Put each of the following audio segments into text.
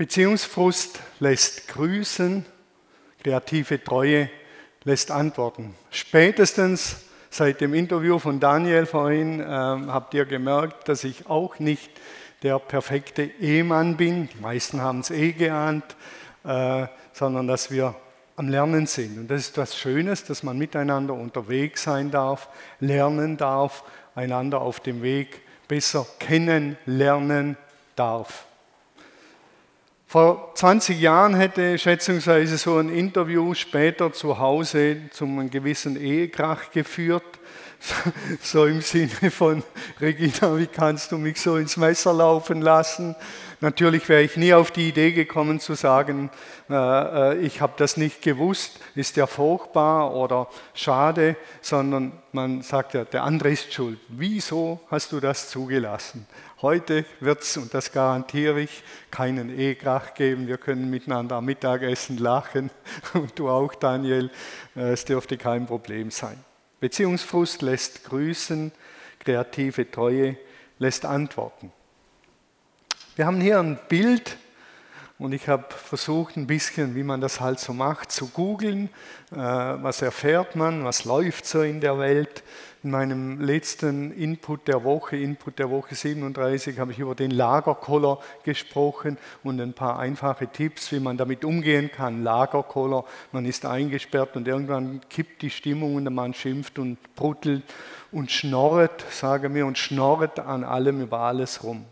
Beziehungsfrust lässt grüßen, kreative Treue lässt antworten. Spätestens seit dem Interview von Daniel vorhin äh, habt ihr gemerkt, dass ich auch nicht der perfekte Ehemann bin. Die meisten haben es eh geahnt, äh, sondern dass wir am Lernen sind. Und das ist was Schönes, dass man miteinander unterwegs sein darf, lernen darf, einander auf dem Weg besser kennenlernen darf. Vor 20 Jahren hätte schätzungsweise so ein Interview später zu Hause zum einem gewissen Ehekrach geführt. So im Sinne von, Regina, wie kannst du mich so ins Messer laufen lassen? Natürlich wäre ich nie auf die Idee gekommen zu sagen, äh, äh, ich habe das nicht gewusst, ist ja furchtbar oder schade, sondern man sagt ja, der andere ist schuld. Wieso hast du das zugelassen? Heute wird es, und das garantiere ich, keinen Ehekrach geben. Wir können miteinander am Mittagessen lachen und du auch, Daniel. Äh, es dürfte kein Problem sein. Beziehungsfrust lässt grüßen, kreative Treue lässt antworten. Wir haben hier ein Bild und ich habe versucht, ein bisschen, wie man das halt so macht, zu googeln. Äh, was erfährt man, was läuft so in der Welt. In meinem letzten Input der Woche, Input der Woche 37, habe ich über den Lagerkoller gesprochen und ein paar einfache Tipps, wie man damit umgehen kann. Lagerkoller, man ist eingesperrt und irgendwann kippt die Stimmung und man schimpft und bruttelt und schnorret, sage mir, und schnorret an allem über alles rum.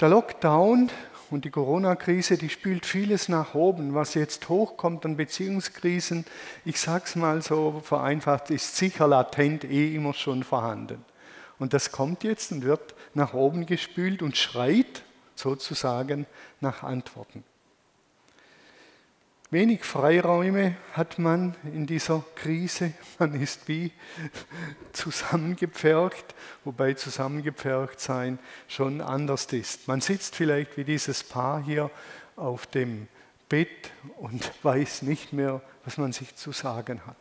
Der Lockdown und die Corona-Krise, die spült vieles nach oben, was jetzt hochkommt an Beziehungskrisen. Ich sage es mal so vereinfacht, ist sicher latent eh immer schon vorhanden. Und das kommt jetzt und wird nach oben gespült und schreit sozusagen nach Antworten. Wenig Freiräume hat man in dieser Krise. Man ist wie zusammengepfercht, wobei zusammengepfercht sein schon anders ist. Man sitzt vielleicht wie dieses Paar hier auf dem Bett und weiß nicht mehr, was man sich zu sagen hat.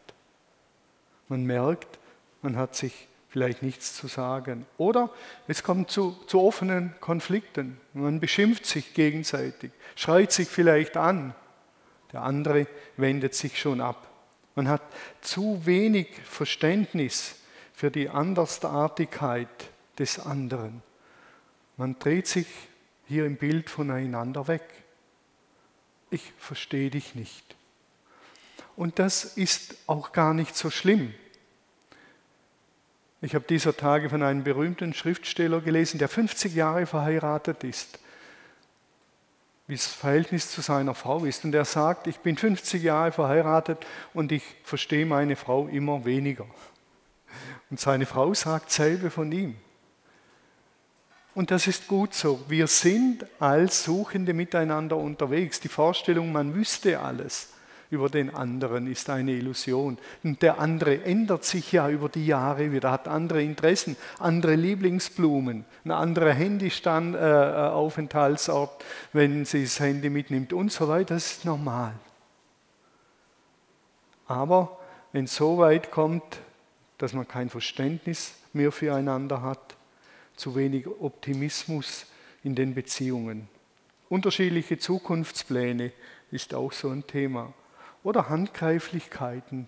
Man merkt, man hat sich vielleicht nichts zu sagen. Oder es kommt zu, zu offenen Konflikten. Man beschimpft sich gegenseitig, schreit sich vielleicht an der andere wendet sich schon ab. Man hat zu wenig Verständnis für die Andersartigkeit des anderen. Man dreht sich hier im Bild voneinander weg. Ich verstehe dich nicht. Und das ist auch gar nicht so schlimm. Ich habe dieser Tage von einem berühmten Schriftsteller gelesen, der 50 Jahre verheiratet ist wie das Verhältnis zu seiner Frau ist. Und er sagt, ich bin 50 Jahre verheiratet und ich verstehe meine Frau immer weniger. Und seine Frau sagt selbe von ihm. Und das ist gut so. Wir sind als Suchende miteinander unterwegs. Die Vorstellung, man wüsste alles über den anderen ist eine Illusion. Und der andere ändert sich ja über die Jahre wieder, hat andere Interessen, andere Lieblingsblumen, ein anderer Handystandsaufenthaltsort, äh, wenn sie das Handy mitnimmt und so weiter. Das ist normal. Aber wenn es so weit kommt, dass man kein Verständnis mehr füreinander hat, zu wenig Optimismus in den Beziehungen. Unterschiedliche Zukunftspläne ist auch so ein Thema oder Handgreiflichkeiten.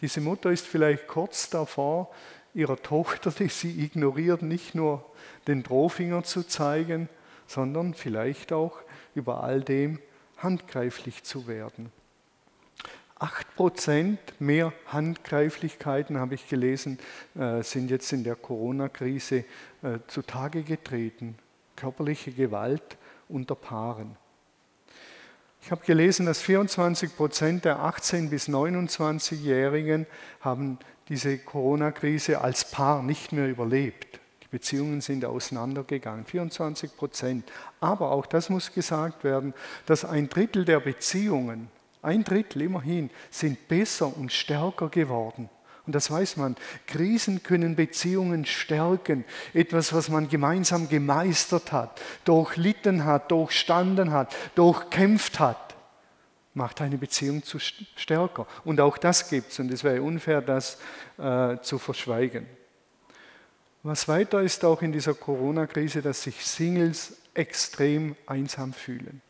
Diese Mutter ist vielleicht kurz davor, ihrer Tochter, die sie ignoriert, nicht nur den Drohfinger zu zeigen, sondern vielleicht auch über all dem handgreiflich zu werden. Acht Prozent mehr Handgreiflichkeiten, habe ich gelesen, äh, sind jetzt in der Corona-Krise äh, zutage getreten. Körperliche Gewalt unter Paaren. Ich habe gelesen, dass 24 Prozent der 18- bis 29-Jährigen haben diese Corona-Krise als Paar nicht mehr überlebt. Die Beziehungen sind auseinandergegangen, 24 Prozent. Aber auch das muss gesagt werden, dass ein Drittel der Beziehungen, ein Drittel immerhin, sind besser und stärker geworden. Und das weiß man. Krisen können Beziehungen stärken. Etwas, was man gemeinsam gemeistert hat, durchlitten hat, durchstanden hat, durchkämpft hat, macht eine Beziehung zu stärker. Und auch das gibt es. Und es wäre unfair, das äh, zu verschweigen. Was weiter ist auch in dieser Corona-Krise, dass sich Singles extrem einsam fühlen.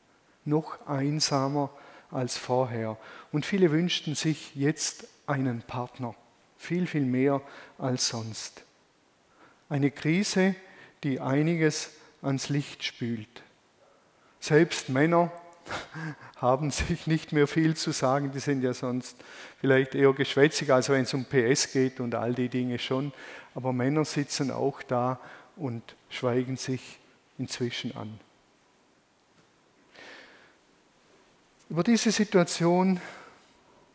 Noch einsamer als vorher. Und viele wünschten sich jetzt einen Partner. Viel, viel mehr als sonst. Eine Krise, die einiges ans Licht spült. Selbst Männer haben sich nicht mehr viel zu sagen, die sind ja sonst vielleicht eher geschwätzig, als wenn es um PS geht und all die Dinge schon. Aber Männer sitzen auch da und schweigen sich inzwischen an. Über diese Situation,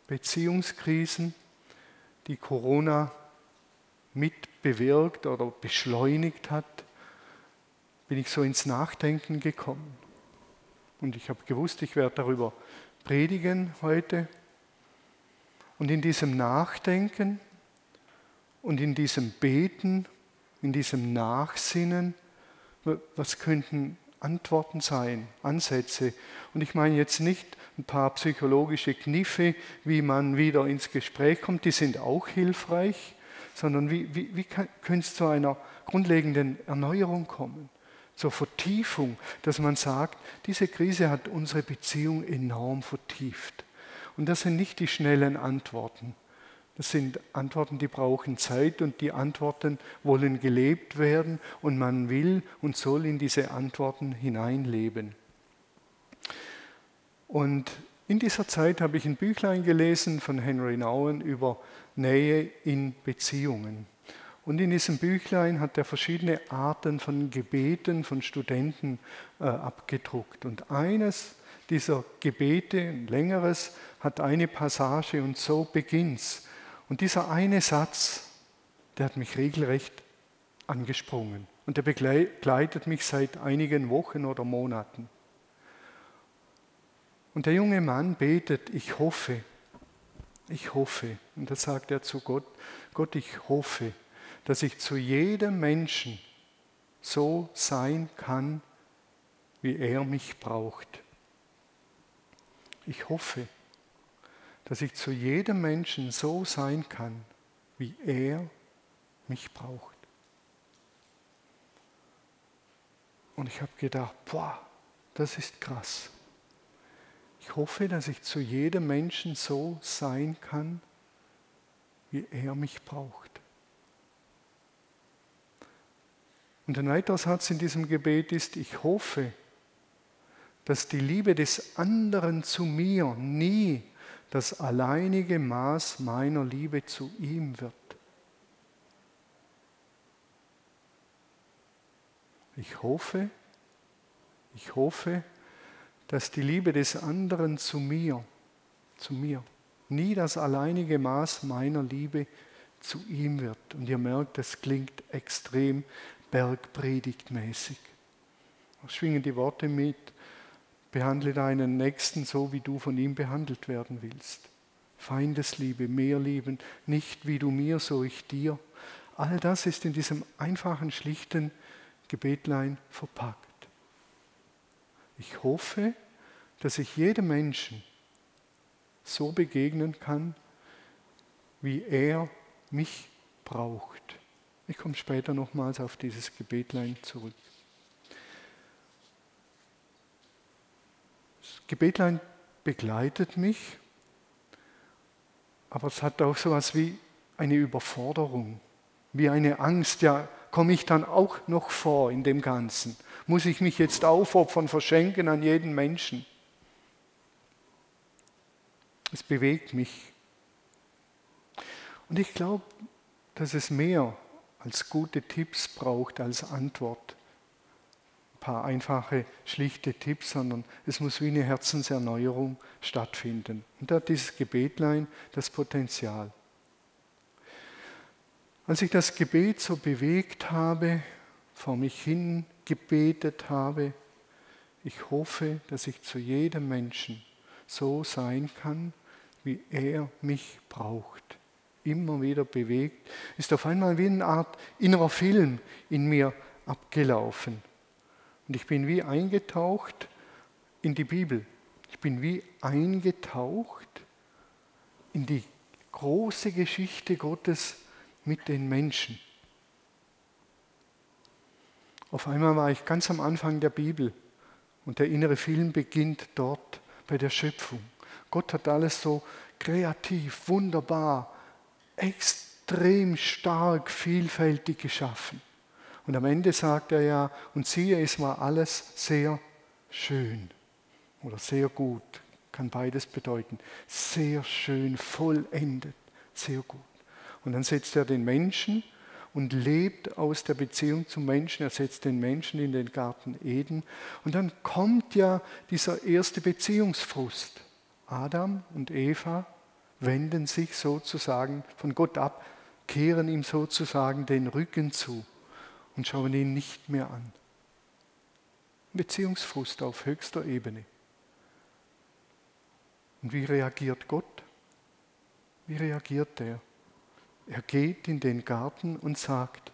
Beziehungskrisen, die Corona mitbewirkt oder beschleunigt hat, bin ich so ins Nachdenken gekommen. Und ich habe gewusst, ich werde darüber predigen heute. Und in diesem Nachdenken und in diesem Beten, in diesem Nachsinnen, was könnten Antworten sein, Ansätze. Und ich meine jetzt nicht ein paar psychologische Kniffe, wie man wieder ins Gespräch kommt, die sind auch hilfreich, sondern wie, wie, wie könnte es zu einer grundlegenden Erneuerung kommen? zur Vertiefung, dass man sagt, diese Krise hat unsere Beziehung enorm vertieft. Und das sind nicht die schnellen Antworten. Das sind Antworten, die brauchen Zeit und die Antworten wollen gelebt werden und man will und soll in diese Antworten hineinleben. Und in dieser Zeit habe ich ein Büchlein gelesen von Henry Nouwen über Nähe in Beziehungen. Und in diesem Büchlein hat er verschiedene Arten von Gebeten von Studenten äh, abgedruckt. Und eines dieser Gebete, ein längeres, hat eine Passage und so beginnt's. Und dieser eine Satz, der hat mich regelrecht angesprungen. Und der begleitet mich seit einigen Wochen oder Monaten. Und der junge Mann betet, ich hoffe, ich hoffe. Und da sagt er zu Gott, Gott, ich hoffe, dass ich zu jedem Menschen so sein kann, wie er mich braucht. Ich hoffe, dass ich zu jedem Menschen so sein kann, wie er mich braucht. Und ich habe gedacht, boah, das ist krass. Ich hoffe, dass ich zu jedem Menschen so sein kann, wie er mich braucht. Und ein weiterer Satz in diesem Gebet ist, ich hoffe, dass die Liebe des anderen zu mir nie das alleinige Maß meiner Liebe zu ihm wird. Ich hoffe, ich hoffe, dass die Liebe des anderen zu mir, zu mir, nie das alleinige Maß meiner Liebe zu ihm wird. Und ihr merkt, das klingt extrem Bergpredigtmäßig. Schwingen die Worte mit, behandle deinen Nächsten so, wie du von ihm behandelt werden willst. Feindesliebe, mehr lieben, nicht wie du mir, so ich dir. All das ist in diesem einfachen, schlichten Gebetlein verpackt. Ich hoffe, dass ich jedem Menschen so begegnen kann, wie er mich braucht. Ich komme später nochmals auf dieses Gebetlein zurück. Gebetlein begleitet mich, aber es hat auch so etwas wie eine Überforderung, wie eine Angst. Ja, komme ich dann auch noch vor in dem Ganzen? Muss ich mich jetzt aufopfern, verschenken an jeden Menschen? Es bewegt mich. Und ich glaube, dass es mehr als gute Tipps braucht als Antwort. Paar einfache, schlichte Tipps, sondern es muss wie eine Herzenserneuerung stattfinden. Und da hat dieses Gebetlein das Potenzial. Als ich das Gebet so bewegt habe, vor mich hin gebetet habe, ich hoffe, dass ich zu jedem Menschen so sein kann, wie er mich braucht immer wieder bewegt, ist auf einmal wie eine Art innerer Film in mir abgelaufen. Und ich bin wie eingetaucht in die Bibel. Ich bin wie eingetaucht in die große Geschichte Gottes mit den Menschen. Auf einmal war ich ganz am Anfang der Bibel und der innere Film beginnt dort bei der Schöpfung. Gott hat alles so kreativ, wunderbar, extrem stark, vielfältig geschaffen. Und am Ende sagt er ja, und siehe, es war alles sehr schön oder sehr gut, kann beides bedeuten. Sehr schön, vollendet, sehr gut. Und dann setzt er den Menschen und lebt aus der Beziehung zum Menschen. Er setzt den Menschen in den Garten Eden. Und dann kommt ja dieser erste Beziehungsfrust. Adam und Eva wenden sich sozusagen von Gott ab, kehren ihm sozusagen den Rücken zu und schauen ihn nicht mehr an. Beziehungsfrust auf höchster Ebene. Und wie reagiert Gott? Wie reagiert er? Er geht in den Garten und sagt,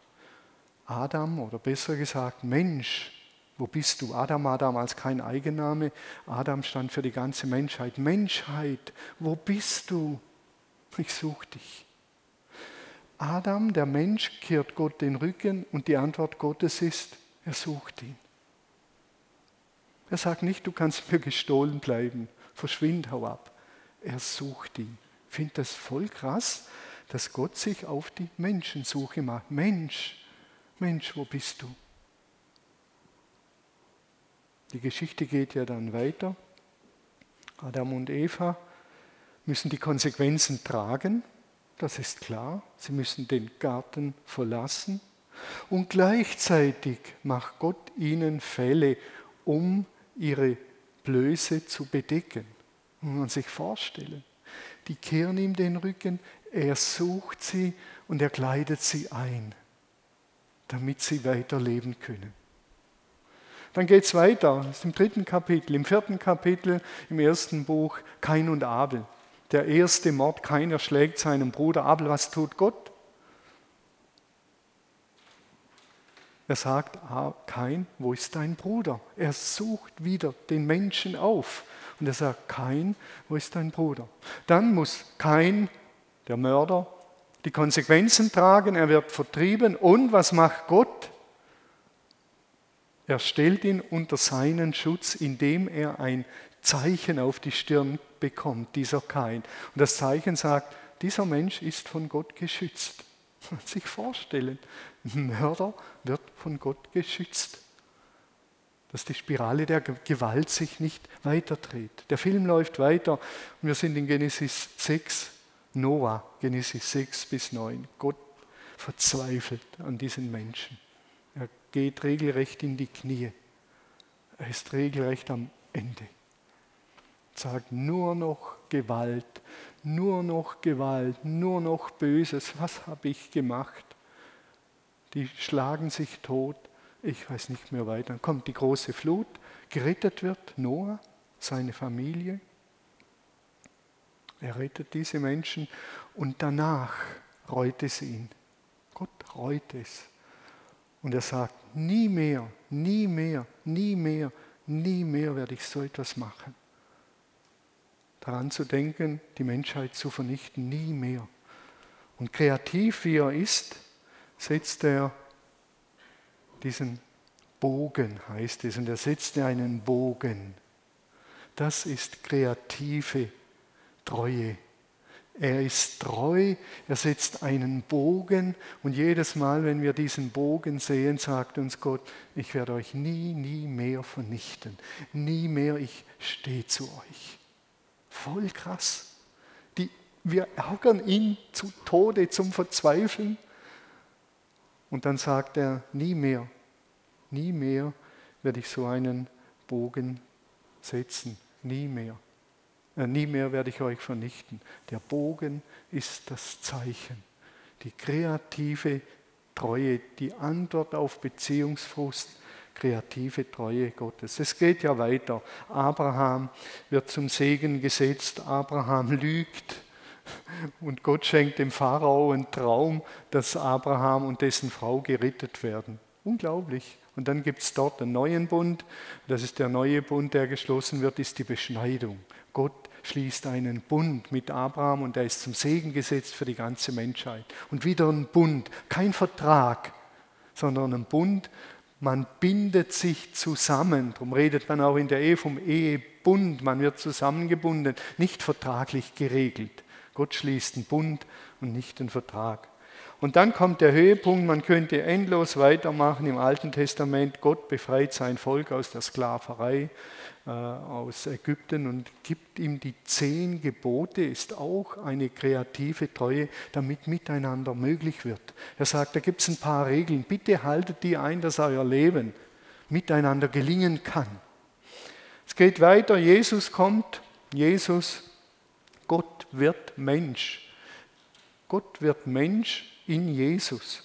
Adam oder besser gesagt Mensch, wo bist du? Adam war damals kein Eigenname, Adam stand für die ganze Menschheit. Menschheit, wo bist du? Ich suche dich. Adam, der Mensch, kehrt Gott den Rücken und die Antwort Gottes ist, er sucht ihn. Er sagt nicht, du kannst mir gestohlen bleiben, verschwind, hau ab. Er sucht ihn. Ich finde das voll krass, dass Gott sich auf die Menschensuche macht. Mensch, Mensch, wo bist du? Die Geschichte geht ja dann weiter. Adam und Eva müssen die Konsequenzen tragen, das ist klar. Sie müssen den Garten verlassen. Und gleichzeitig macht Gott ihnen Fälle, um ihre Blöße zu bedecken. Muss man sich vorstellen. Die kehren ihm den Rücken, er sucht sie und er kleidet sie ein, damit sie weiterleben können. Dann geht es weiter, das ist im dritten Kapitel, im vierten Kapitel, im ersten Buch, Kain und Abel. Der erste Mord, keiner schlägt seinen Bruder Abel, was tut Gott? Er sagt, ah, Kain, wo ist dein Bruder? Er sucht wieder den Menschen auf. Und er sagt, Kain, wo ist dein Bruder? Dann muss Kain, der Mörder, die Konsequenzen tragen, er wird vertrieben. Und was macht Gott? Er stellt ihn unter seinen Schutz, indem er ein Zeichen auf die Stirn bekommt, dieser Kain. Und das Zeichen sagt, dieser Mensch ist von Gott geschützt. Man sich vorstellen, ein Mörder wird von Gott geschützt. Dass die Spirale der Gewalt sich nicht weiterdreht. Der Film läuft weiter und wir sind in Genesis 6, Noah, Genesis 6 bis 9. Gott verzweifelt an diesen Menschen. Geht regelrecht in die Knie. Er ist regelrecht am Ende sagt nur noch Gewalt, nur noch Gewalt, nur noch Böses. Was habe ich gemacht? Die schlagen sich tot. Ich weiß nicht mehr weiter. Dann kommt die große Flut. Gerettet wird Noah, seine Familie. Er rettet diese Menschen und danach reut es ihn. Gott reut es. Und er sagt, nie mehr, nie mehr, nie mehr, nie mehr werde ich so etwas machen daran zu denken, die Menschheit zu vernichten, nie mehr. Und kreativ wie er ist, setzt er diesen Bogen, heißt es, und er setzt einen Bogen. Das ist kreative Treue. Er ist treu, er setzt einen Bogen und jedes Mal, wenn wir diesen Bogen sehen, sagt uns Gott, ich werde euch nie, nie mehr vernichten. Nie mehr, ich stehe zu euch. Voll krass. Die, wir ärgern ihn zu Tode, zum Verzweifeln. Und dann sagt er, nie mehr, nie mehr werde ich so einen Bogen setzen. Nie mehr. Äh, nie mehr werde ich euch vernichten. Der Bogen ist das Zeichen. Die kreative Treue, die Antwort auf Beziehungsfrust, kreative Treue Gottes. Es geht ja weiter. Abraham wird zum Segen gesetzt, Abraham lügt und Gott schenkt dem Pharao einen Traum, dass Abraham und dessen Frau gerettet werden. Unglaublich. Und dann gibt es dort einen neuen Bund. Das ist der neue Bund, der geschlossen wird, ist die Beschneidung. Gott schließt einen Bund mit Abraham und er ist zum Segen gesetzt für die ganze Menschheit. Und wieder ein Bund, kein Vertrag, sondern ein Bund, Man bindet sich zusammen. Darum redet man auch in der Ehe vom Ehebund. Man wird zusammengebunden, nicht vertraglich geregelt. Gott schließt einen Bund und nicht einen Vertrag. Und dann kommt der Höhepunkt, man könnte endlos weitermachen im Alten Testament. Gott befreit sein Volk aus der Sklaverei äh, aus Ägypten und gibt ihm die zehn Gebote, ist auch eine kreative Treue, damit miteinander möglich wird. Er sagt, da gibt es ein paar Regeln, bitte haltet die ein, dass euer Leben miteinander gelingen kann. Es geht weiter, Jesus kommt, Jesus, Gott wird Mensch. Gott wird Mensch in Jesus.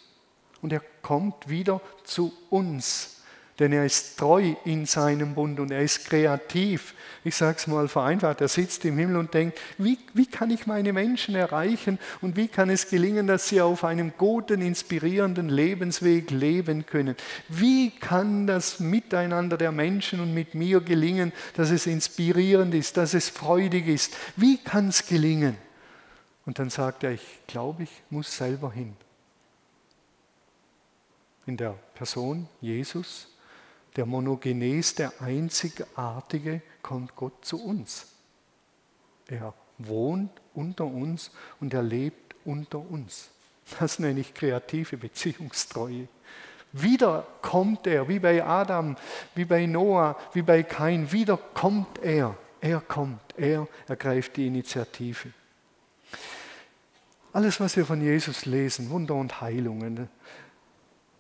Und er kommt wieder zu uns, denn er ist treu in seinem Bund und er ist kreativ. Ich sage es mal vereinfacht, er sitzt im Himmel und denkt, wie, wie kann ich meine Menschen erreichen und wie kann es gelingen, dass sie auf einem guten, inspirierenden Lebensweg leben können? Wie kann das Miteinander der Menschen und mit mir gelingen, dass es inspirierend ist, dass es freudig ist? Wie kann es gelingen? Und dann sagt er, ich glaube, ich muss selber hin. In der Person Jesus, der Monogenes, der Einzigartige, kommt Gott zu uns. Er wohnt unter uns und er lebt unter uns. Das nenne ich kreative Beziehungstreue. Wieder kommt er, wie bei Adam, wie bei Noah, wie bei Kain, wieder kommt er. Er kommt, er ergreift die Initiative. Alles, was wir von Jesus lesen, Wunder und Heilungen,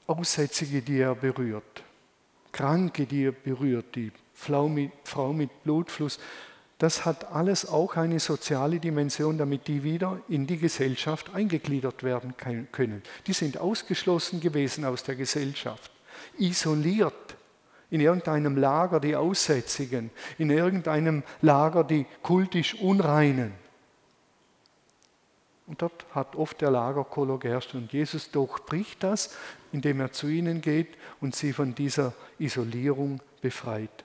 Aussätzige, die er berührt, Kranke, die er berührt, die Frau mit Blutfluss, das hat alles auch eine soziale Dimension, damit die wieder in die Gesellschaft eingegliedert werden können. Die sind ausgeschlossen gewesen aus der Gesellschaft, isoliert in irgendeinem Lager die Aussätzigen, in irgendeinem Lager die kultisch Unreinen. Und dort hat oft der Lagerkoller geherrscht. Und Jesus durchbricht das, indem er zu ihnen geht und sie von dieser Isolierung befreit.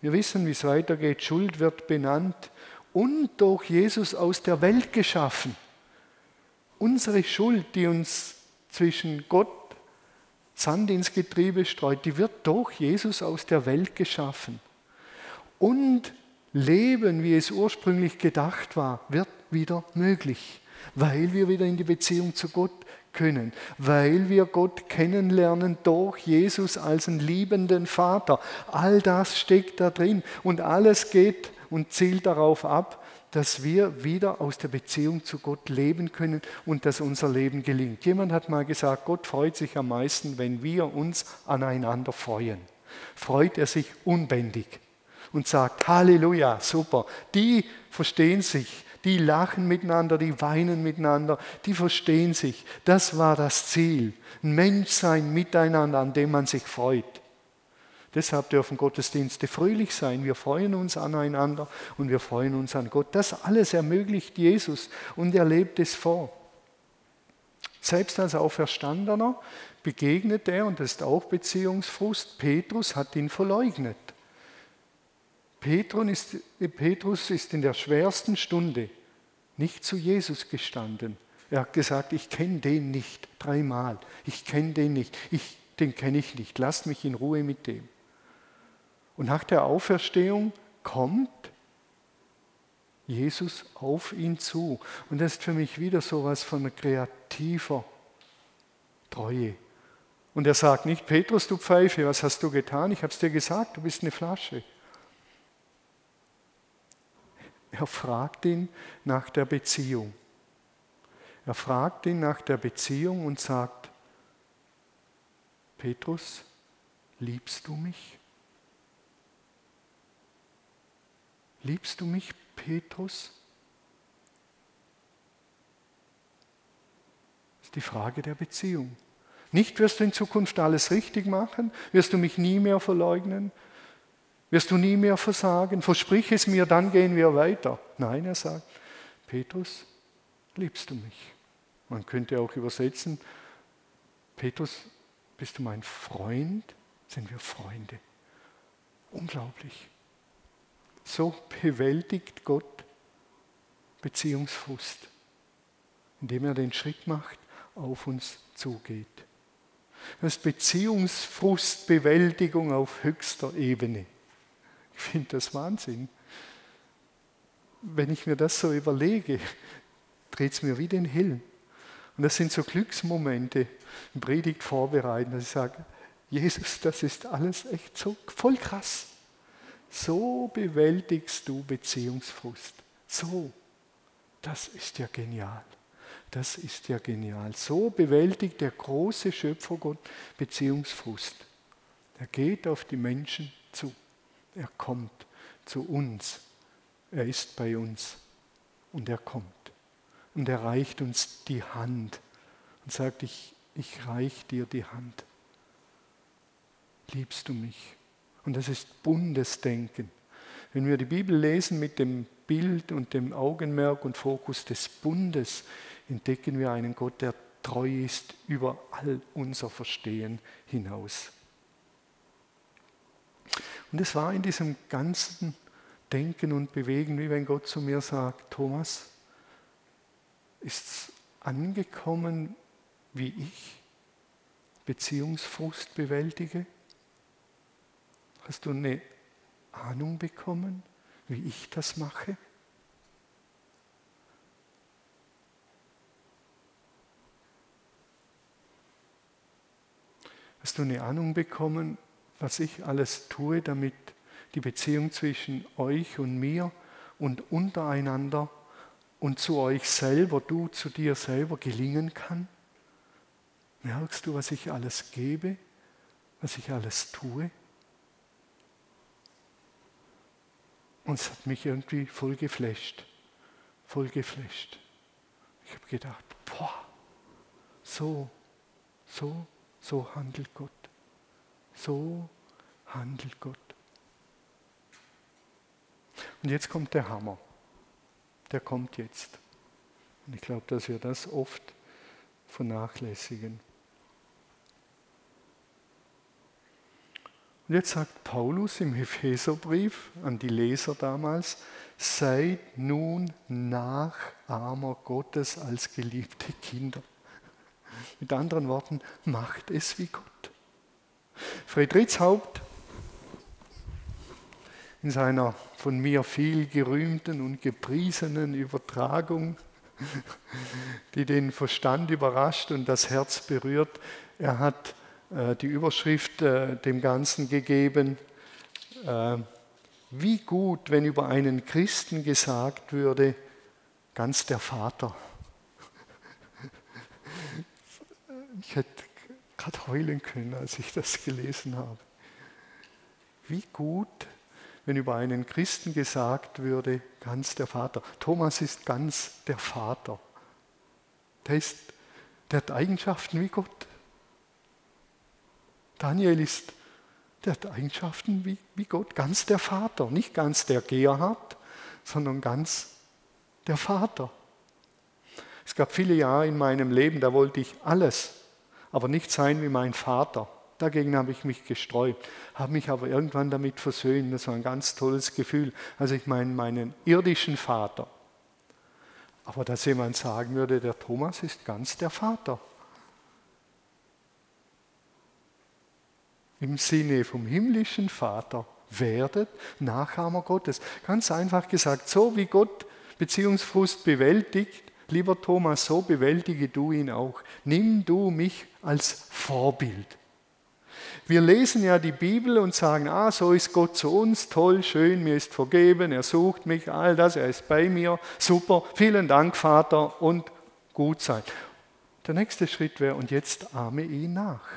Wir wissen, wie es weitergeht. Schuld wird benannt und durch Jesus aus der Welt geschaffen. Unsere Schuld, die uns zwischen Gott Sand ins Getriebe streut, die wird durch Jesus aus der Welt geschaffen. Und Leben, wie es ursprünglich gedacht war, wird wieder möglich weil wir wieder in die Beziehung zu Gott können, weil wir Gott kennenlernen durch Jesus als einen liebenden Vater. All das steckt da drin und alles geht und zielt darauf ab, dass wir wieder aus der Beziehung zu Gott leben können und dass unser Leben gelingt. Jemand hat mal gesagt, Gott freut sich am meisten, wenn wir uns aneinander freuen. Freut er sich unbändig und sagt, Halleluja, super, die verstehen sich, die lachen miteinander, die weinen miteinander, die verstehen sich. Das war das Ziel. Ein Menschsein miteinander, an dem man sich freut. Deshalb dürfen Gottesdienste fröhlich sein. Wir freuen uns aneinander und wir freuen uns an Gott. Das alles ermöglicht Jesus und er lebt es vor. Selbst als Auferstandener begegnet er, und das ist auch Beziehungsfrust, Petrus hat ihn verleugnet. Petrus ist in der schwersten Stunde nicht zu Jesus gestanden. Er hat gesagt, ich kenne den nicht, dreimal. Ich kenne den nicht, ich, den kenne ich nicht, lasst mich in Ruhe mit dem. Und nach der Auferstehung kommt Jesus auf ihn zu. Und das ist für mich wieder so etwas von kreativer Treue. Und er sagt nicht, Petrus, du Pfeife, was hast du getan? Ich habe es dir gesagt, du bist eine Flasche. Er fragt ihn nach der Beziehung. Er fragt ihn nach der Beziehung und sagt, Petrus, liebst du mich? Liebst du mich, Petrus? Das ist die Frage der Beziehung. Nicht wirst du in Zukunft alles richtig machen, wirst du mich nie mehr verleugnen, wirst du nie mehr versagen? Versprich es mir, dann gehen wir weiter. Nein, er sagt, Petrus, liebst du mich? Man könnte auch übersetzen, Petrus, bist du mein Freund? Sind wir Freunde? Unglaublich. So bewältigt Gott Beziehungsfrust, indem er den Schritt macht, auf uns zugeht. Das ist Beziehungsfrustbewältigung auf höchster Ebene. Ich finde das Wahnsinn. Wenn ich mir das so überlege, dreht es mir wie den Hill. Und das sind so Glücksmomente im Predigt vorbereiten, dass ich sage, Jesus, das ist alles echt so voll krass. So bewältigst du Beziehungsfrust. So. Das ist ja genial. Das ist ja genial. So bewältigt der große Schöpfergott Beziehungsfrust. Er geht auf die Menschen zu. Er kommt zu uns. Er ist bei uns. Und er kommt. Und er reicht uns die Hand und sagt, ich, ich reich dir die Hand. Liebst du mich? Und das ist Bundesdenken. Wenn wir die Bibel lesen mit dem Bild und dem Augenmerk und Fokus des Bundes, entdecken wir einen Gott, der treu ist über all unser Verstehen hinaus. Und es war in diesem ganzen Denken und Bewegen, wie wenn Gott zu mir sagt, Thomas, ist es angekommen, wie ich Beziehungsfrust bewältige? Hast du eine Ahnung bekommen, wie ich das mache? Hast du eine Ahnung bekommen, was ich alles tue, damit die Beziehung zwischen euch und mir und untereinander und zu euch selber, du zu dir selber gelingen kann? Merkst du, was ich alles gebe, was ich alles tue? Und es hat mich irgendwie voll geflasht. Voll geflasht. Ich habe gedacht, boah, so, so, so handelt Gott. So handelt Gott. Und jetzt kommt der Hammer. Der kommt jetzt. Und ich glaube, dass wir das oft vernachlässigen. Und jetzt sagt Paulus im Epheserbrief an die Leser damals, seid nun Nachahmer Gottes als geliebte Kinder. Mit anderen Worten, macht es wie Gott. Friedrichs Haupt in seiner von mir viel gerühmten und gepriesenen Übertragung, die den Verstand überrascht und das Herz berührt, er hat äh, die Überschrift äh, dem Ganzen gegeben, äh, wie gut, wenn über einen Christen gesagt würde, ganz der Vater. Ich hätte gerade heulen können, als ich das gelesen habe. Wie gut, wenn über einen Christen gesagt würde, ganz der Vater. Thomas ist ganz der Vater. Der, ist, der hat Eigenschaften wie Gott. Daniel ist, der hat Eigenschaften wie, wie Gott, ganz der Vater, nicht ganz der Gerhard, sondern ganz der Vater. Es gab viele Jahre in meinem Leben, da wollte ich alles, aber nicht sein wie mein Vater. Dagegen habe ich mich gesträubt, habe mich aber irgendwann damit versöhnt. Das war ein ganz tolles Gefühl. Also ich meine meinen irdischen Vater. Aber dass jemand sagen würde, der Thomas ist ganz der Vater. im Sinne vom himmlischen Vater werdet Nachahmer Gottes. Ganz einfach gesagt, so wie Gott Beziehungsfrust bewältigt, lieber Thomas, so bewältige du ihn auch. Nimm du mich als Vorbild. Wir lesen ja die Bibel und sagen, ah, so ist Gott zu uns, toll, schön, mir ist vergeben, er sucht mich, all das, er ist bei mir, super, vielen Dank, Vater, und gut sein. Der nächste Schritt wäre, und jetzt ahme ihn nach.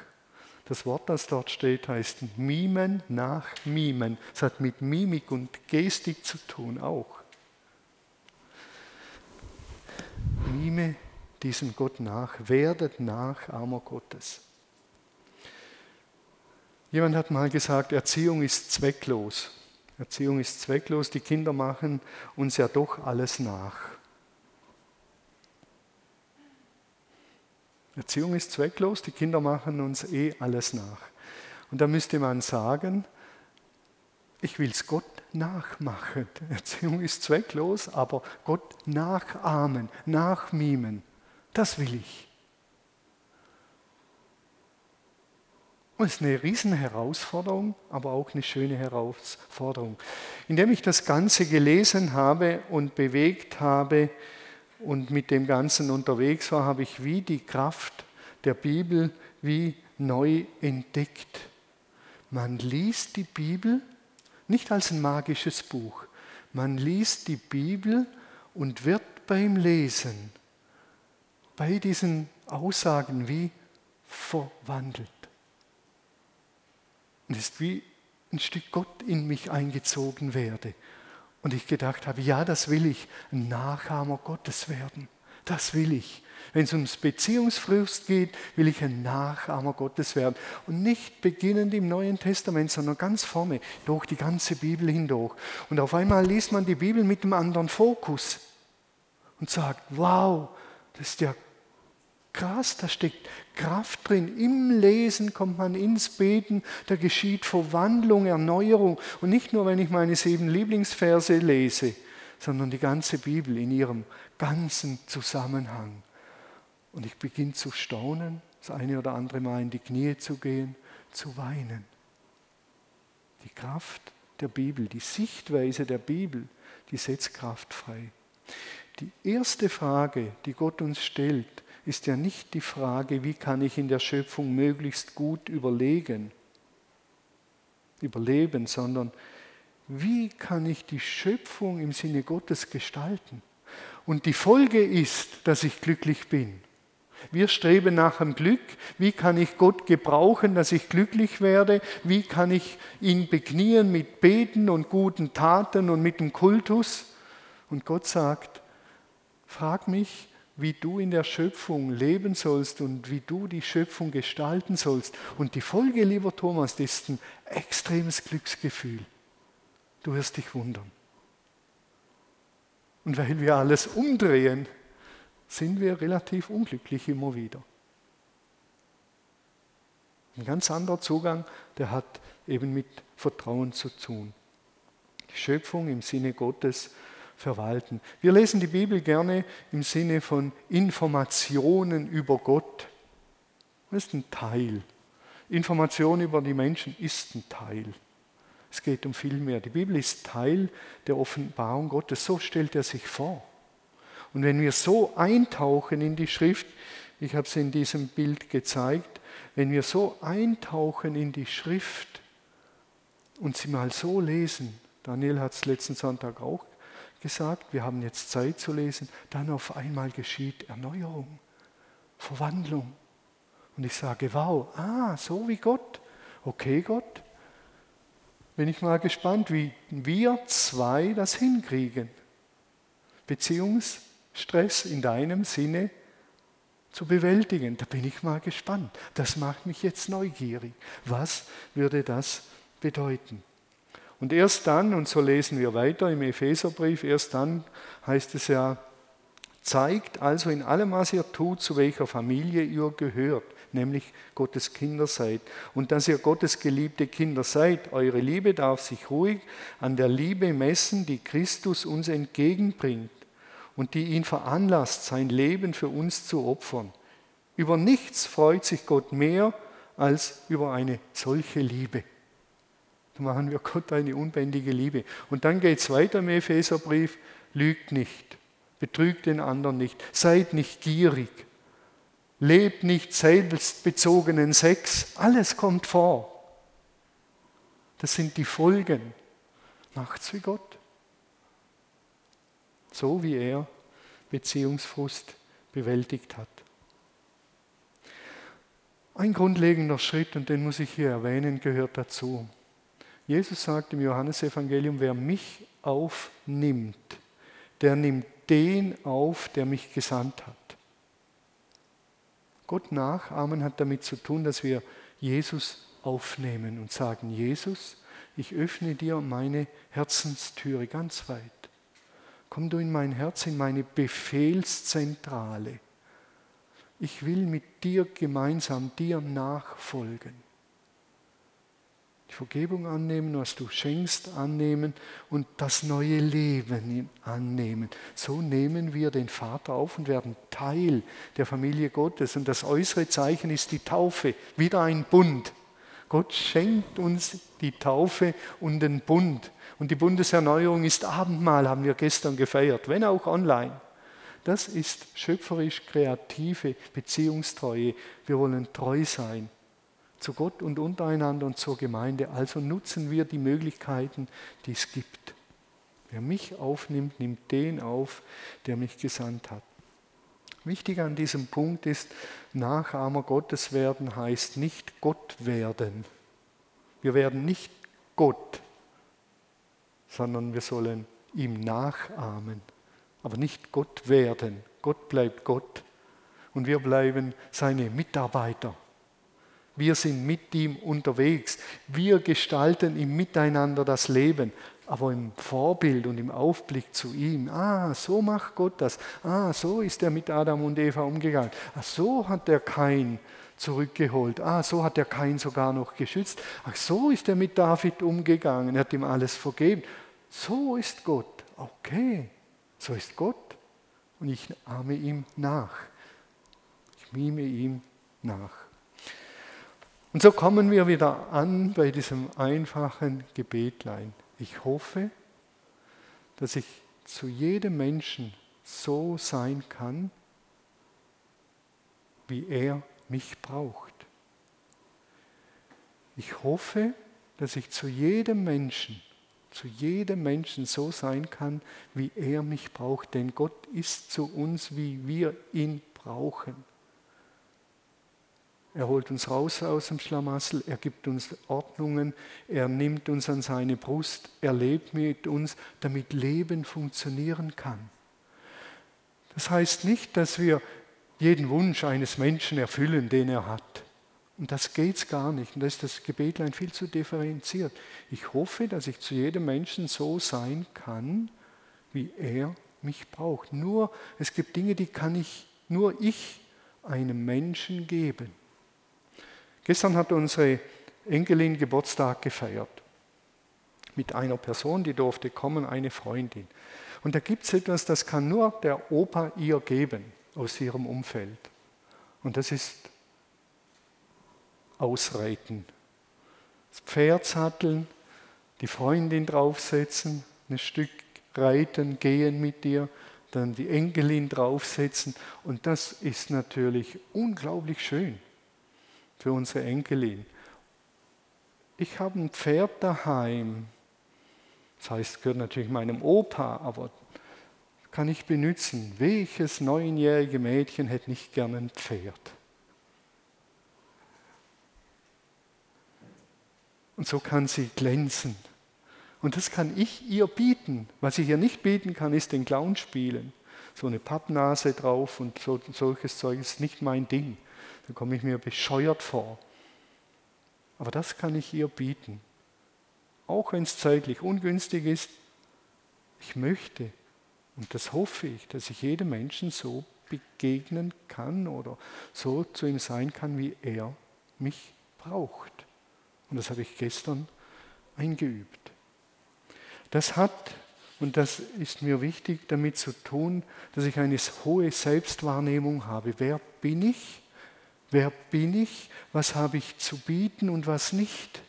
Das Wort, das dort steht, heißt Mimen nach Mimen. Es hat mit Mimik und Gestik zu tun auch. Mime diesem Gott nach, werdet Nachahmer Gottes. Jemand hat mal gesagt, Erziehung ist zwecklos. Erziehung ist zwecklos, die Kinder machen uns ja doch alles nach. Erziehung ist zwecklos, die Kinder machen uns eh alles nach. Und da müsste man sagen, ich will es Gott nachmachen. Erziehung ist zwecklos, aber Gott nachahmen, nachmimen, das will ich. Und es ist eine riesen Herausforderung, aber auch eine schöne Herausforderung. Indem ich das Ganze gelesen habe und bewegt habe und mit dem Ganzen unterwegs war, habe ich wie die Kraft der Bibel wie neu entdeckt. Man liest die Bibel nicht als ein magisches Buch. Man liest die Bibel und wird beim Lesen bei diesen Aussagen wie verwandelt. Und es ist wie ein Stück Gott in mich eingezogen werde. Und ich gedacht habe, ja, das will ich, ein Nachahmer Gottes werden. Das will ich. Wenn es ums Beziehungsfrust geht, will ich ein Nachahmer Gottes werden. Und nicht beginnend im Neuen Testament, sondern ganz vorne, durch die ganze Bibel hindurch. Und auf einmal liest man die Bibel mit einem anderen Fokus und sagt, wow, das ist ja krass, da steckt Kraft drin. Im Lesen kommt man ins Beten, da geschieht Verwandlung, Erneuerung. Und nicht nur, wenn ich meine sieben Lieblingsverse lese, sondern die ganze Bibel in ihrem ganzen Zusammenhang. Und ich beginne zu staunen, das eine oder andere Mal in die Knie zu gehen, zu weinen. Die Kraft der Bibel, die Sichtweise der Bibel, die setzt Kraft frei. Die erste Frage, die Gott uns stellt, ist ja nicht die Frage, wie kann ich in der Schöpfung möglichst gut überlegen, überleben, sondern wie kann ich die Schöpfung im Sinne Gottes gestalten? Und die Folge ist, dass ich glücklich bin. Wir streben nach dem Glück. Wie kann ich Gott gebrauchen, dass ich glücklich werde? Wie kann ich ihn beknien mit Beten und guten Taten und mit dem Kultus? Und Gott sagt, frag mich, wie du in der Schöpfung leben sollst und wie du die Schöpfung gestalten sollst. Und die Folge, lieber Thomas, ist ein extremes Glücksgefühl. Du wirst dich wundern. Und weil wir alles umdrehen, sind wir relativ unglücklich immer wieder. Ein ganz anderer Zugang, der hat eben mit Vertrauen zu tun. Die Schöpfung im Sinne Gottes verwalten. Wir lesen die Bibel gerne im Sinne von Informationen über Gott. Das ist ein Teil. Information über die Menschen ist ein Teil. Es geht um viel mehr. Die Bibel ist Teil der Offenbarung Gottes. So stellt er sich vor. Und wenn wir so eintauchen in die Schrift, ich habe es in diesem Bild gezeigt, wenn wir so eintauchen in die Schrift und sie mal so lesen, Daniel hat es letzten Sonntag auch gesagt, wir haben jetzt Zeit zu lesen, dann auf einmal geschieht Erneuerung, Verwandlung. Und ich sage, wow, ah, so wie Gott. Okay, Gott. Bin ich mal gespannt, wie wir zwei das hinkriegen. Beziehungsstress in deinem Sinne zu bewältigen. Da bin ich mal gespannt. Das macht mich jetzt neugierig. Was würde das bedeuten? Und erst dann, und so lesen wir weiter im Epheserbrief, erst dann heißt es ja, zeigt also in allem, was ihr tut, zu welcher Familie ihr gehört, nämlich Gottes Kinder seid. Und dass ihr Gottes geliebte Kinder seid, eure Liebe darf sich ruhig an der Liebe messen, die Christus uns entgegenbringt und die ihn veranlasst, sein Leben für uns zu opfern. Über nichts freut sich Gott mehr als über eine solche Liebe machen wir Gott eine unbändige Liebe. Und dann geht es weiter im Epheserbrief, lügt nicht, betrügt den anderen nicht, seid nicht gierig, lebt nicht selbstbezogenen Sex, alles kommt vor. Das sind die Folgen. Macht's wie Gott. So wie er Beziehungsfrust bewältigt hat. Ein grundlegender Schritt, und den muss ich hier erwähnen, gehört dazu. Jesus sagt im Johannesevangelium, wer mich aufnimmt, der nimmt den auf, der mich gesandt hat. Gott nachahmen hat damit zu tun, dass wir Jesus aufnehmen und sagen, Jesus, ich öffne dir meine Herzenstüre ganz weit. Komm du in mein Herz, in meine Befehlszentrale. Ich will mit dir gemeinsam dir nachfolgen die Vergebung annehmen, was du schenkst, annehmen und das neue Leben annehmen. So nehmen wir den Vater auf und werden Teil der Familie Gottes. Und das äußere Zeichen ist die Taufe, wieder ein Bund. Gott schenkt uns die Taufe und den Bund. Und die Bundeserneuerung ist Abendmahl, haben wir gestern gefeiert, wenn auch online. Das ist schöpferisch kreative Beziehungstreue. Wir wollen treu sein zu Gott und untereinander und zur Gemeinde. Also nutzen wir die Möglichkeiten, die es gibt. Wer mich aufnimmt, nimmt den auf, der mich gesandt hat. Wichtig an diesem Punkt ist, Nachahmer Gottes werden heißt nicht Gott werden. Wir werden nicht Gott, sondern wir sollen ihm nachahmen, aber nicht Gott werden. Gott bleibt Gott und wir bleiben seine Mitarbeiter. Wir sind mit ihm unterwegs. Wir gestalten im Miteinander das Leben, aber im Vorbild und im Aufblick zu ihm. Ah, so macht Gott das. Ah, so ist er mit Adam und Eva umgegangen. Ah, so hat er Kain zurückgeholt. Ah, so hat er Kain sogar noch geschützt. Ach, so ist er mit David umgegangen. Er hat ihm alles vergeben. So ist Gott. Okay, so ist Gott. Und ich ahme ihm nach. Ich mime ihm nach. Und so kommen wir wieder an bei diesem einfachen Gebetlein. Ich hoffe, dass ich zu jedem Menschen so sein kann, wie er mich braucht. Ich hoffe, dass ich zu jedem Menschen, zu jedem Menschen so sein kann, wie er mich braucht. Denn Gott ist zu uns, wie wir ihn brauchen. Er holt uns raus aus dem Schlamassel, er gibt uns Ordnungen, er nimmt uns an seine Brust, er lebt mit uns, damit Leben funktionieren kann. Das heißt nicht, dass wir jeden Wunsch eines Menschen erfüllen, den er hat. Und das geht es gar nicht. Und da ist das Gebetlein viel zu differenziert. Ich hoffe, dass ich zu jedem Menschen so sein kann, wie er mich braucht. Nur, es gibt Dinge, die kann ich, nur ich einem Menschen geben. Gestern hat unsere Enkelin Geburtstag gefeiert. Mit einer Person, die durfte kommen, eine Freundin. Und da gibt es etwas, das kann nur der Opa ihr geben aus ihrem Umfeld. Und das ist Ausreiten. Das Pferd satteln, die Freundin draufsetzen, ein Stück reiten, gehen mit dir, dann die Enkelin draufsetzen. Und das ist natürlich unglaublich schön für unsere Enkelin. Ich habe ein Pferd daheim. Das heißt, gehört natürlich meinem Opa, aber kann ich benutzen. Welches neunjährige Mädchen hätte nicht gern ein Pferd? Und so kann sie glänzen. Und das kann ich ihr bieten. Was ich ihr nicht bieten kann, ist den Clown spielen. So eine Pappnase drauf und so, solches Zeug ist nicht mein Ding. Da komme ich mir bescheuert vor. Aber das kann ich ihr bieten. Auch wenn es zeitlich ungünstig ist. Ich möchte, und das hoffe ich, dass ich jedem Menschen so begegnen kann oder so zu ihm sein kann, wie er mich braucht. Und das habe ich gestern eingeübt. Das hat, und das ist mir wichtig, damit zu tun, dass ich eine hohe Selbstwahrnehmung habe. Wer bin ich? Wer bin ich? Was habe ich zu bieten und was nicht?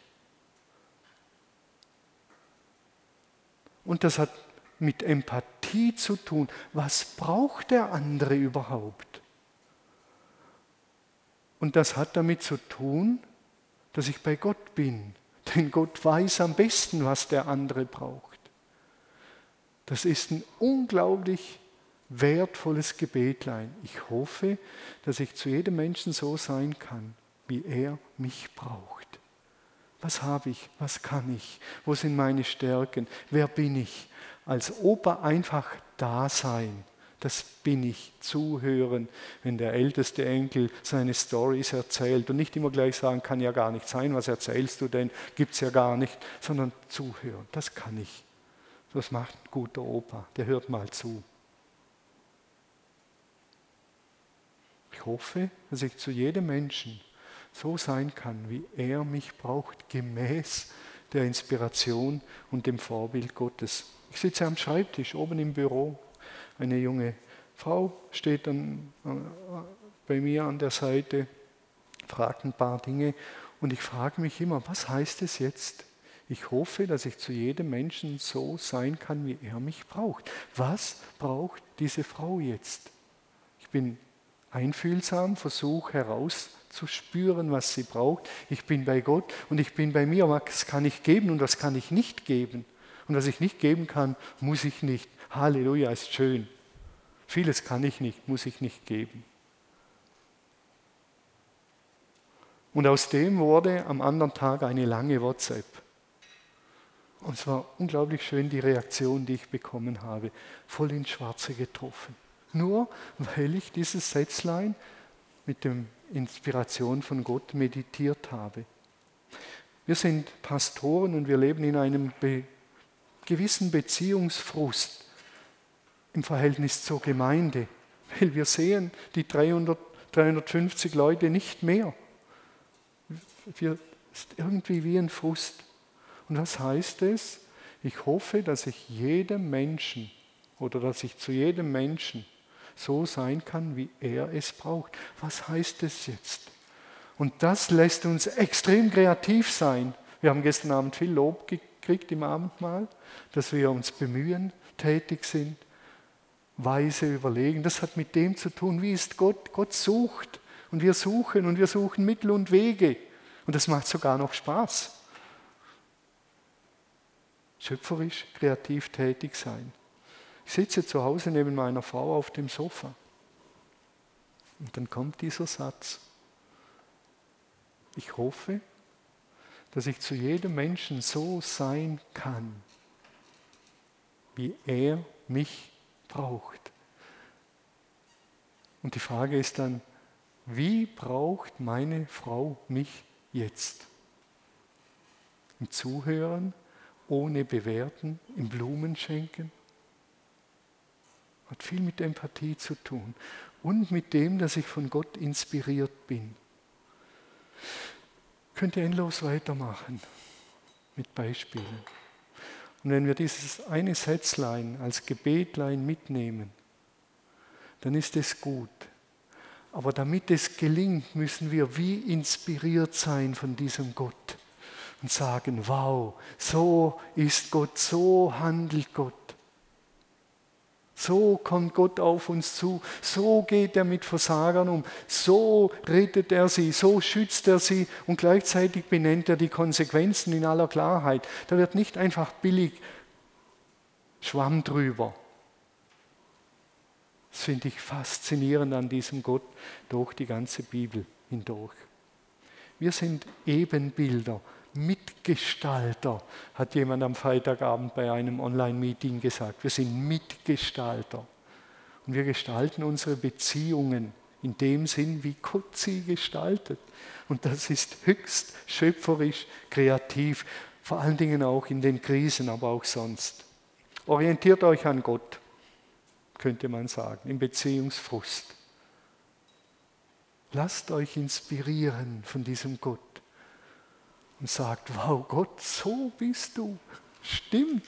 Und das hat mit Empathie zu tun. Was braucht der andere überhaupt? Und das hat damit zu tun, dass ich bei Gott bin. Denn Gott weiß am besten, was der andere braucht. Das ist ein unglaublich wertvolles Gebetlein. Ich hoffe, dass ich zu jedem Menschen so sein kann, wie er mich braucht. Was habe ich? Was kann ich? Wo sind meine Stärken? Wer bin ich? Als Opa einfach da sein. Das bin ich. Zuhören, wenn der älteste Enkel seine Stories erzählt und nicht immer gleich sagen, kann ja gar nicht sein, was erzählst du denn? Gibt es ja gar nicht, sondern zuhören. Das kann ich. Das macht ein guter Opa. Der hört mal zu. Ich hoffe, dass ich zu jedem Menschen so sein kann, wie er mich braucht, gemäß der Inspiration und dem Vorbild Gottes. Ich sitze am Schreibtisch oben im Büro. Eine junge Frau steht dann äh, bei mir an der Seite, fragt ein paar Dinge Und ich frage mich immer, was heißt es jetzt? Ich hoffe, dass ich zu jedem Menschen so sein kann, wie er mich braucht. Was braucht diese Frau jetzt? Ich bin einfühlsam, versuche herauszuspüren, was sie braucht. Ich bin bei Gott und ich bin bei mir. Was kann ich geben und was kann ich nicht geben? Und was ich nicht geben kann, muss ich nicht. Halleluja, ist schön. Vieles kann ich nicht, muss ich nicht geben. Und aus dem wurde am anderen Tag eine lange WhatsApp. Und es war unglaublich schön, die Reaktion, die ich bekommen habe. Voll ins Schwarze getroffen. Nur weil ich dieses Sätzlein mit der Inspiration von Gott meditiert habe. Wir sind Pastoren und wir leben in einem be gewissen Beziehungsfrust im Verhältnis zur Gemeinde, weil wir sehen die 300, 350 Leute nicht mehr. Wir ist irgendwie wie ein Frust. Und was heißt es? Ich hoffe, dass ich jedem Menschen oder dass ich zu jedem Menschen so sein kann, wie er es braucht. Was heißt es jetzt? Und das lässt uns extrem kreativ sein. Wir haben gestern Abend viel Lob gekriegt im Abendmahl, dass wir uns bemühen, tätig sind, weise überlegen. Das hat mit dem zu tun, wie ist Gott? Gott sucht und wir suchen und wir suchen Mittel und Wege. Und das macht sogar noch Spaß. Schöpferisch, kreativ tätig sein. Ich sitze zu Hause neben meiner Frau auf dem Sofa. Und dann kommt dieser Satz. Ich hoffe, dass ich zu jedem Menschen so sein kann, wie er mich braucht. Und die Frage ist dann, wie braucht meine Frau mich jetzt? Im Zuhören, ohne Bewerten, im Blumenschenken? Hat viel mit Empathie zu tun und mit dem, dass ich von Gott inspiriert bin. Könnt ihr endlos weitermachen mit Beispielen. Und wenn wir dieses eine Sätzlein als Gebetlein mitnehmen, dann ist es gut. Aber damit es gelingt, müssen wir wie inspiriert sein von diesem Gott und sagen, wow, so ist Gott, so handelt Gott. So kommt Gott auf uns zu, so geht er mit Versagern um, so rettet er sie, so schützt er sie und gleichzeitig benennt er die Konsequenzen in aller Klarheit. Da wird nicht einfach billig Schwamm drüber. Das finde ich faszinierend an diesem Gott durch die ganze Bibel hindurch. Wir sind Ebenbilder Mitgestalter, hat jemand am Freitagabend bei einem Online-Meeting gesagt. Wir sind Mitgestalter. Und wir gestalten unsere Beziehungen in dem Sinn, wie Gott sie gestaltet. Und das ist höchst schöpferisch, kreativ, vor allen Dingen auch in den Krisen, aber auch sonst. Orientiert euch an Gott, könnte man sagen, im Beziehungsfrust. Lasst euch inspirieren von diesem Gott und sagt, wow Gott, so bist du. Stimmt.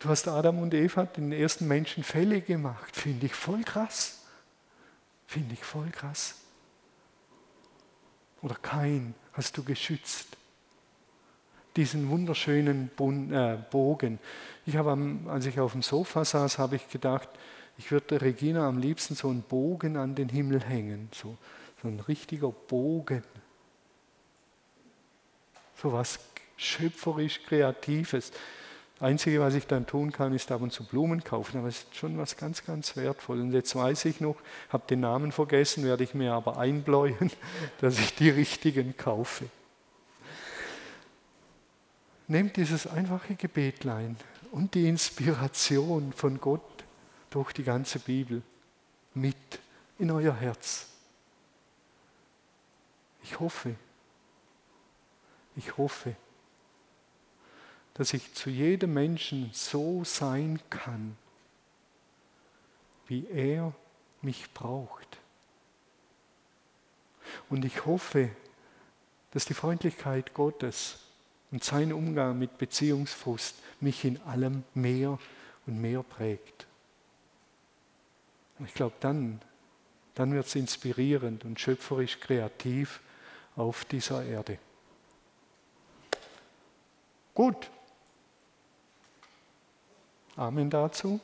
Du hast Adam und Eva, den ersten Menschen, Fälle gemacht. Finde ich voll krass. Finde ich voll krass. Oder kein hast du geschützt. Diesen wunderschönen äh, Bogen. Ich habe, als ich auf dem Sofa saß, habe ich gedacht, ich würde Regina am liebsten so einen Bogen an den Himmel hängen. So, so ein richtiger Bogen so was schöpferisch Kreatives. Das Einzige, was ich dann tun kann, ist ab und zu Blumen kaufen, aber es ist schon was ganz, ganz wertvoll. Und jetzt weiß ich noch, habe den Namen vergessen, werde ich mir aber einbläuen, dass ich die richtigen kaufe. Nehmt dieses einfache Gebetlein und die Inspiration von Gott durch die ganze Bibel mit in euer Herz. Ich hoffe, ich hoffe, dass ich zu jedem Menschen so sein kann, wie er mich braucht. Und ich hoffe, dass die Freundlichkeit Gottes und sein Umgang mit Beziehungsfrust mich in allem mehr und mehr prägt. Ich glaube, dann, dann wird es inspirierend und schöpferisch kreativ auf dieser Erde. Gut. Amen dazu.